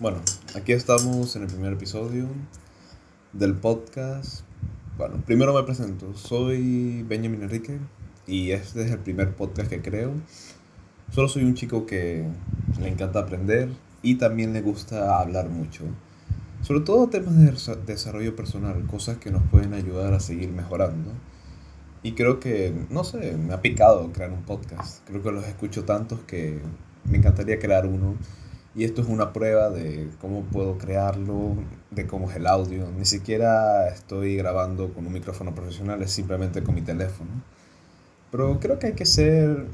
Bueno, aquí estamos en el primer episodio del podcast. Bueno, primero me presento. Soy Benjamin Enrique y este es el primer podcast que creo. Solo soy un chico que le encanta aprender y también le gusta hablar mucho. Sobre todo temas de desarrollo personal, cosas que nos pueden ayudar a seguir mejorando. Y creo que, no sé, me ha picado crear un podcast. Creo que los escucho tantos que me encantaría crear uno y esto es una prueba de cómo puedo crearlo, de cómo es el audio. Ni siquiera estoy grabando con un micrófono profesional, es simplemente con mi teléfono. Pero creo que hay que ser,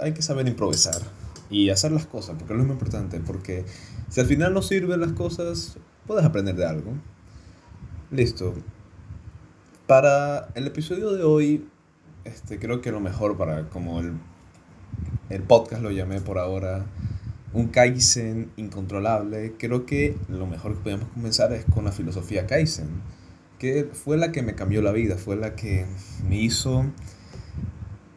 hay que saber improvisar y hacer las cosas, porque es lo más importante. Porque si al final no sirven las cosas, puedes aprender de algo. Listo. Para el episodio de hoy, este, creo que lo mejor para como el, el podcast lo llamé por ahora un Kaizen incontrolable, creo que lo mejor que podemos comenzar es con la filosofía Kaizen, que fue la que me cambió la vida, fue la que me hizo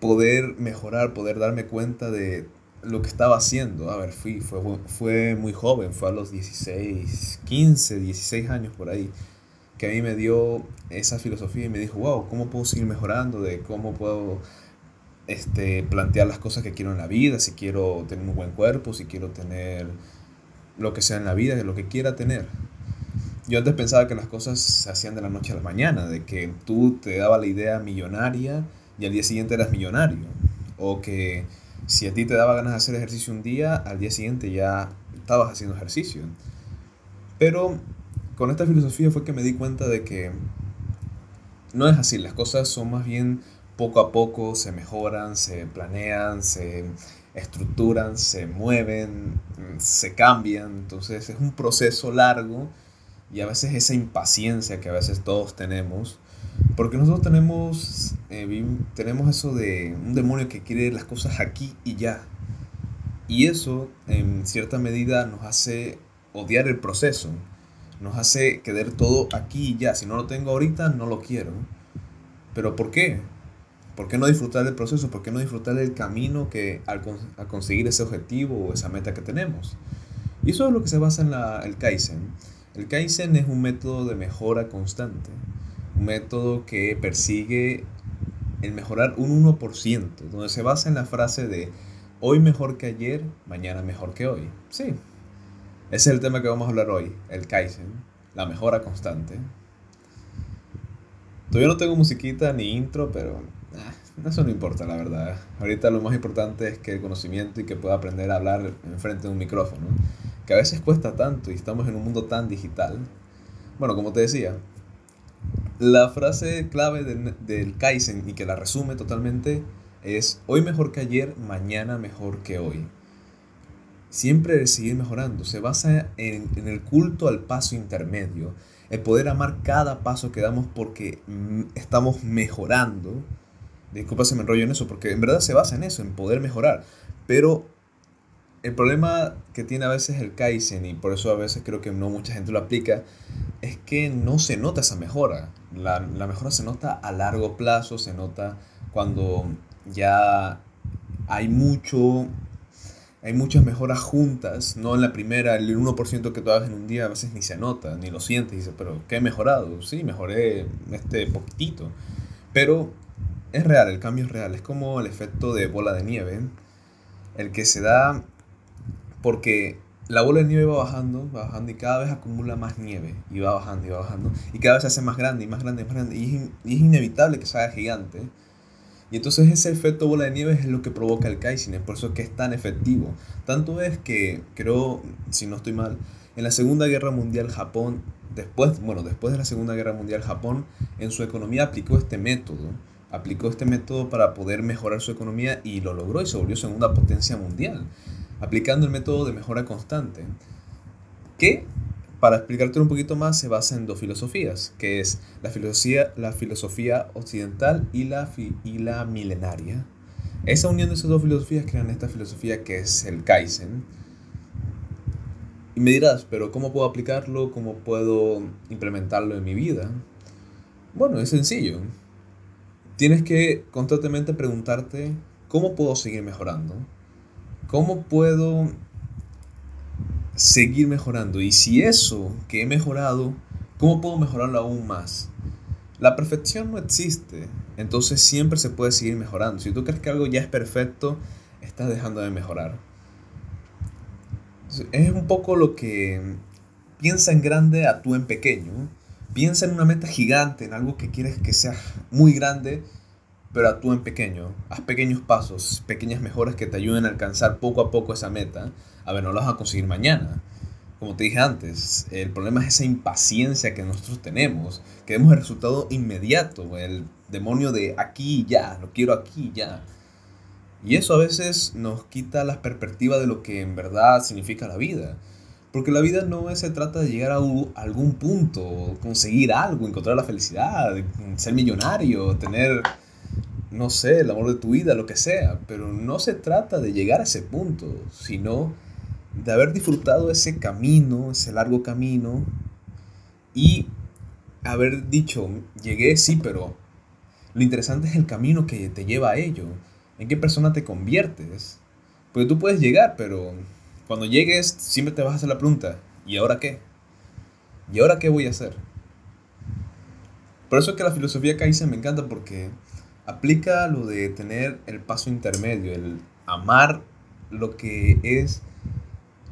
poder mejorar, poder darme cuenta de lo que estaba haciendo. A ver, fui, fue, fue muy joven, fue a los 16, 15, 16 años por ahí, que a mí me dio esa filosofía y me dijo, wow, ¿cómo puedo seguir mejorando? De cómo puedo este, plantear las cosas que quiero en la vida, si quiero tener un buen cuerpo, si quiero tener lo que sea en la vida, lo que quiera tener. Yo antes pensaba que las cosas se hacían de la noche a la mañana, de que tú te daba la idea millonaria y al día siguiente eras millonario. O que si a ti te daba ganas de hacer ejercicio un día, al día siguiente ya estabas haciendo ejercicio. Pero con esta filosofía fue que me di cuenta de que no es así, las cosas son más bien poco a poco se mejoran, se planean, se estructuran, se mueven, se cambian. Entonces es un proceso largo y a veces esa impaciencia que a veces todos tenemos, porque nosotros tenemos, eh, tenemos eso de un demonio que quiere las cosas aquí y ya. Y eso en cierta medida nos hace odiar el proceso, nos hace querer todo aquí y ya. Si no lo tengo ahorita, no lo quiero. ¿Pero por qué? ¿Por qué no disfrutar del proceso? ¿Por qué no disfrutar del camino que al, a conseguir ese objetivo o esa meta que tenemos? Y eso es lo que se basa en la, el Kaizen. El Kaizen es un método de mejora constante, un método que persigue el mejorar un 1%, donde se basa en la frase de hoy mejor que ayer, mañana mejor que hoy. Sí, ese es el tema que vamos a hablar hoy, el Kaizen, la mejora constante. Todavía no tengo musiquita ni intro, pero eso no importa, la verdad. Ahorita lo más importante es que el conocimiento y que pueda aprender a hablar enfrente de un micrófono, que a veces cuesta tanto y estamos en un mundo tan digital. Bueno, como te decía, la frase clave del, Kaizen y que la resume totalmente es hoy mejor que ayer, mañana mejor que hoy. Siempre seguir mejorando se basa en, en el culto al paso intermedio, el poder amar cada paso que damos porque mm, estamos mejorando disculpa si me enrollo en eso, porque en verdad se basa en eso, en poder mejorar. Pero el problema que tiene a veces el Kaizen, y por eso a veces creo que no mucha gente lo aplica, es que no se nota esa mejora. La, la mejora se nota a largo plazo, se nota cuando ya hay mucho hay muchas mejoras juntas, no en la primera, el 1% que tú hagas en un día a veces ni se nota, ni lo sientes, dices, pero ¿qué he mejorado? Sí, mejoré este poquitito. Pero es real, el cambio es real. Es como el efecto de bola de nieve, el que se da porque la bola de nieve va bajando, va bajando y cada vez acumula más nieve y va bajando y va bajando y cada vez se hace más grande y más grande y más grande y es, inevitable que se haga gigante. Y entonces ese efecto bola de nieve es lo que provoca el Kaizen, es por eso que es tan efectivo. Tanto es que, creo, si no estoy mal, en la Segunda Guerra Mundial Japón, después, bueno, después de la Segunda Guerra Mundial Japón, en su economía aplicó este método aplicó este método para poder mejorar su economía y lo logró y se volvió segunda potencia mundial, aplicando el método de mejora constante, que, para explicarte un poquito más, se basa en dos filosofías, que es la filosofía, la filosofía occidental y la, y la milenaria. Esa unión de esas dos filosofías crean esta filosofía que es el Kaizen. Y me dirás, pero ¿cómo puedo aplicarlo? ¿Cómo puedo implementarlo en mi vida? Bueno, es sencillo tienes que constantemente preguntarte, ¿cómo puedo seguir mejorando? ¿Cómo puedo seguir mejorando. Y si eso que he mejorado, ¿cómo puedo mejorarlo aún más? La perfección no existe, entonces siempre se puede seguir mejorando. Si tú crees que algo ya es perfecto, estás dejando de mejorar. Es un poco lo que piensa en grande, actúa en pequeño. Piensa en una meta gigante, en algo que quieres que sea muy grande, pero actúa en pequeño. Haz pequeños pasos, pequeñas mejoras que te ayuden a alcanzar poco a poco esa meta. A ver, no lo vas a conseguir mañana. Como te dije antes, el problema es esa impaciencia que nosotros tenemos. Queremos el resultado inmediato, el demonio de aquí y ya, lo quiero aquí y ya. Y eso a veces nos quita la perspectiva de lo que en verdad significa la vida. Porque la vida no se trata de llegar a, algún punto, conseguir algo, encontrar la felicidad, ser millonario, tener, no sé, el amor de tu vida, lo que sea. Pero no se trata de llegar a ese punto, sino de haber disfrutado ese camino, ese largo camino, y haber dicho, llegué, sí, pero lo interesante es el camino que te lleva a ello, en qué persona te conviertes. Porque tú puedes llegar, pero cuando llegues siempre te vas a hacer la pregunta, ¿y ahora qué? ¿Y ahora qué voy a hacer? Por eso es que la filosofía Kaizen me encanta porque aplica lo de tener el paso intermedio, el amar lo que es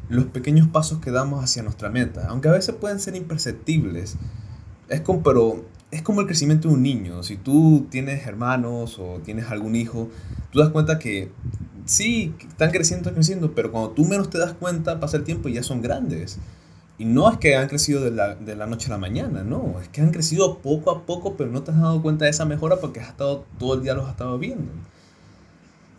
los pequeños pasos que damos hacia nuestra meta, aunque a veces pueden ser imperceptibles. Es como, pero es como el crecimiento de un niño. Si tú tienes hermanos o tienes algún hijo, tú das cuenta que sí, están creciendo, están creciendo, pero cuando tú menos te das cuenta, pasa el tiempo y ya son grandes. Y no es que han crecido de la, de la, noche a la mañana, no, es que han crecido poco a poco, pero no te has dado cuenta de esa mejora porque has estado todo el día los has estado viendo.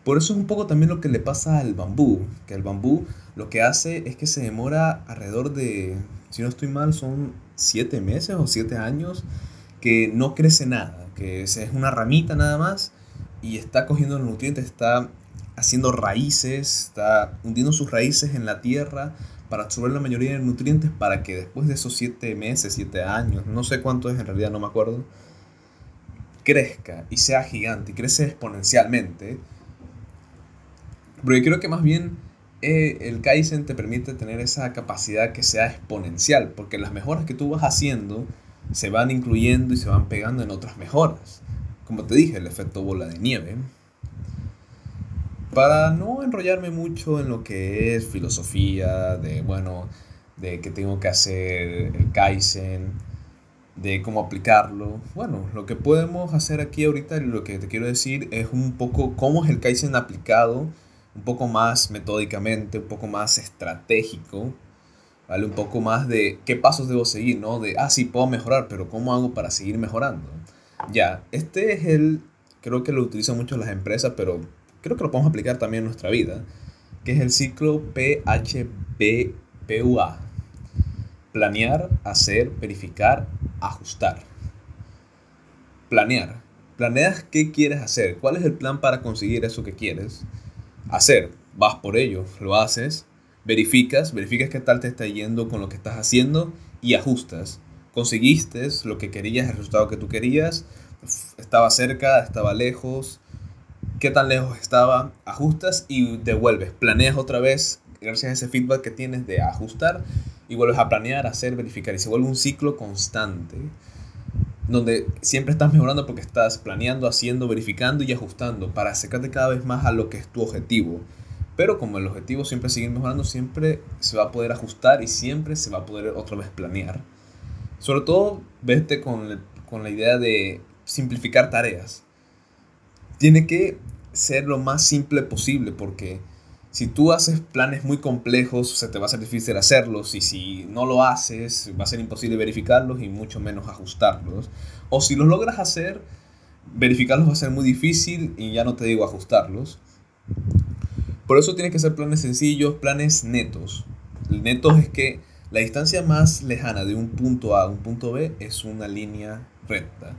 Por eso es un poco también lo que le pasa al bambú, que el bambú lo que hace es que se demora alrededor de, si no estoy mal, son siete meses o siete años que no crece nada, que es una ramita nada más y está cogiendo los nutrientes, está haciendo raíces, está hundiendo sus raíces en la tierra para absorber la mayoría de nutrientes para que después de esos siete meses, siete años, no sé cuánto es en realidad, no me acuerdo, crezca y sea gigante y crece exponencialmente. Pero yo creo que más bien eh, el Kaizen te permite tener esa capacidad que sea exponencial, porque las mejoras que tú vas haciendo se van incluyendo y se van pegando en otras mejoras. Como te dije, el efecto bola de nieve. Para no enrollarme mucho en lo que es filosofía, de bueno, de que tengo que hacer el Kaizen, de cómo aplicarlo. Bueno, lo que podemos hacer aquí ahorita, lo que te quiero decir es un poco cómo es el Kaizen aplicado, un poco más metódicamente, un poco más estratégico, ¿vale? Un poco más de qué pasos debo seguir, ¿no? De, ah, sí, puedo mejorar, pero ¿cómo hago para seguir mejorando? Ya, este es el, creo que lo utilizan mucho las empresas, pero creo que lo podemos aplicar también en nuestra vida, que es el ciclo PHBPUA. Planear, hacer, verificar, ajustar. Planear. Planeas qué quieres hacer, cuál es el plan para conseguir eso que quieres hacer. Vas por ello, lo haces, verificas, verificas qué tal te está yendo con lo que estás haciendo y ajustas. Conseguiste lo que querías, el resultado que tú querías, estaba cerca, estaba lejos, qué tan lejos estaba, ajustas y devuelves, planeas otra vez gracias a ese feedback que tienes de ajustar y vuelves a planear, hacer, verificar y se vuelve un ciclo constante donde siempre estás mejorando porque estás planeando, haciendo, verificando y ajustando para acercarte cada vez más a lo que es tu objetivo. Pero como el objetivo siempre sigue mejorando, siempre se va a poder ajustar y siempre se va a poder otra vez planear. Sobre todo, vete con, con la idea de simplificar tareas tiene que ser lo más simple posible porque si tú haces planes muy complejos, se te va a ser difícil hacerlos y si no lo haces, va a ser imposible verificarlos y mucho menos ajustarlos. O si los logras hacer, verificarlos va a ser muy difícil y ya no te digo ajustarlos. Por eso tiene que ser planes sencillos, planes netos. El neto es que la distancia más lejana de un punto A a un punto B es una línea recta.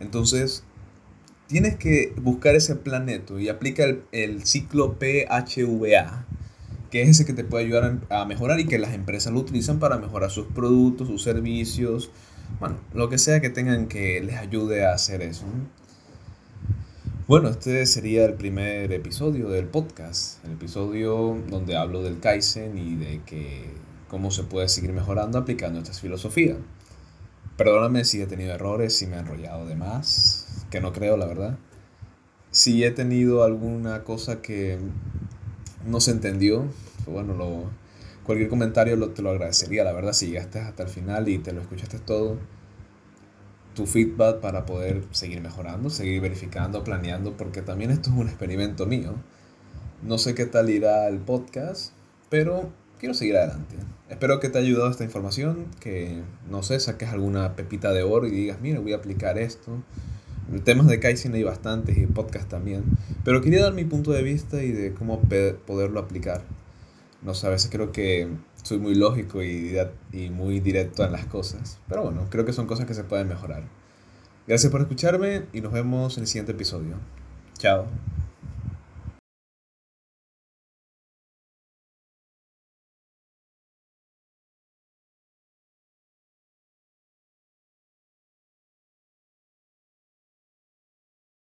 Entonces, tienes que buscar ese planeto y aplica el, ciclo PHVA, que es ese que te puede ayudar a, mejorar y que las empresas lo utilizan para mejorar sus productos, sus servicios, bueno, lo que sea que tengan que les ayude a hacer eso. Bueno, este sería el primer episodio del podcast, el episodio donde hablo del Kaizen y de que cómo se puede seguir mejorando aplicando esta filosofía. Perdóname si he tenido errores, si me he enrollado de más, que no creo, la verdad. Si he tenido alguna cosa que no se entendió, bueno, lo, cualquier comentario lo, te lo agradecería, la verdad, si llegaste hasta el final y te lo escuchaste todo tu feedback para poder seguir mejorando, seguir verificando, planeando, porque también esto es un experimento mío. No sé qué tal irá el podcast, pero quiero seguir adelante. Espero que te haya ayudado esta información, que no sé, saques alguna pepita de oro y digas, mira, voy a aplicar esto. En temas de Kaizen hay bastantes y podcast también, pero quería dar mi punto de vista y de cómo poderlo aplicar. No sé, a veces creo que soy muy lógico y, y muy directo en las cosas. Pero bueno, creo que son cosas que se pueden mejorar. Gracias por escucharme y nos vemos en el siguiente episodio. Chao.